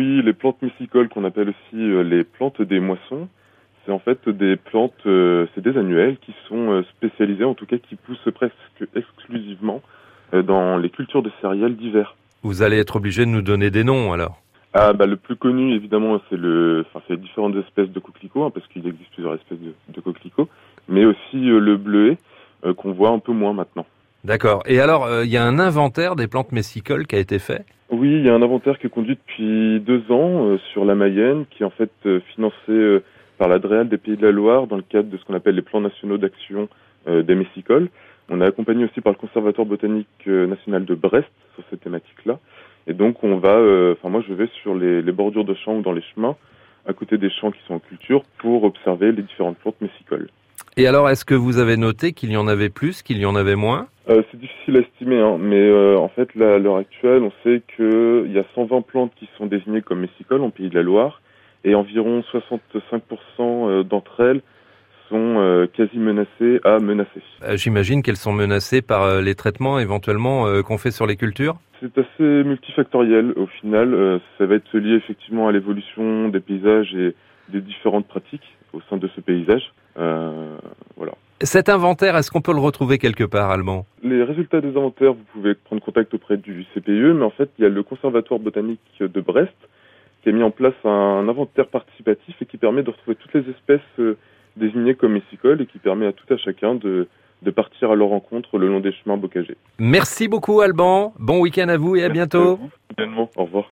Oui, les plantes mycicoles qu'on appelle aussi les plantes des moissons, c'est en fait des plantes, c'est des annuelles qui sont spécialisées, en tout cas qui poussent presque exclusivement dans les cultures de céréales d'hiver. Vous allez être obligé de nous donner des noms alors. Ah bah le plus connu évidemment c'est le, enfin c'est différentes espèces de coquelicots hein, parce qu'il existe plusieurs espèces de, de coquelicots, mais aussi euh, le bleuet euh, qu'on voit un peu moins maintenant. D'accord. Et alors euh, il y a un inventaire des plantes messicoles qui a été fait? Oui, il y a un inventaire qui est conduit depuis deux ans sur la Mayenne, qui est en fait financé par la DREAL des Pays de la Loire dans le cadre de ce qu'on appelle les plans nationaux d'action des messicoles. On est accompagné aussi par le Conservatoire botanique national de Brest sur cette thématique-là. Et donc on va, euh, enfin moi je vais sur les, bordures de champs ou dans les chemins, à côté des champs qui sont en culture, pour observer les différentes plantes messicoles. Et alors, est-ce que vous avez noté qu'il y en avait plus, qu'il y en avait moins? Euh, C'est difficile à estimer, hein, mais euh, en fait, à l'heure actuelle, on sait qu'il y a 120 plantes qui sont désignées comme messicoles en Pays de la Loire, et environ 65% d'entre elles sont euh, quasi menacées à menacer. Euh, j'imagine qu'elles sont menacées par euh, les traitements éventuellement qu'on fait sur les cultures? C'est assez multifactoriel au final. ça va être lié effectivement à l'évolution des paysages et des différentes pratiques au sein de ce paysage. Voilà. Cet inventaire, est-ce qu'on peut le retrouver quelque part, Allemand? Les résultats des inventaires, vous pouvez prendre contact auprès du CPE, mais en fait, il y a le Conservatoire botanique de Brest qui a mis en place un inventaire participatif et qui permet de retrouver toutes les espèces désigné comme messicole et qui permet à tout à chacun de, de partir à leur rencontre le long des chemins bocagés. Merci beaucoup Alban, bon week-end à vous et à bientôt. Au revoir.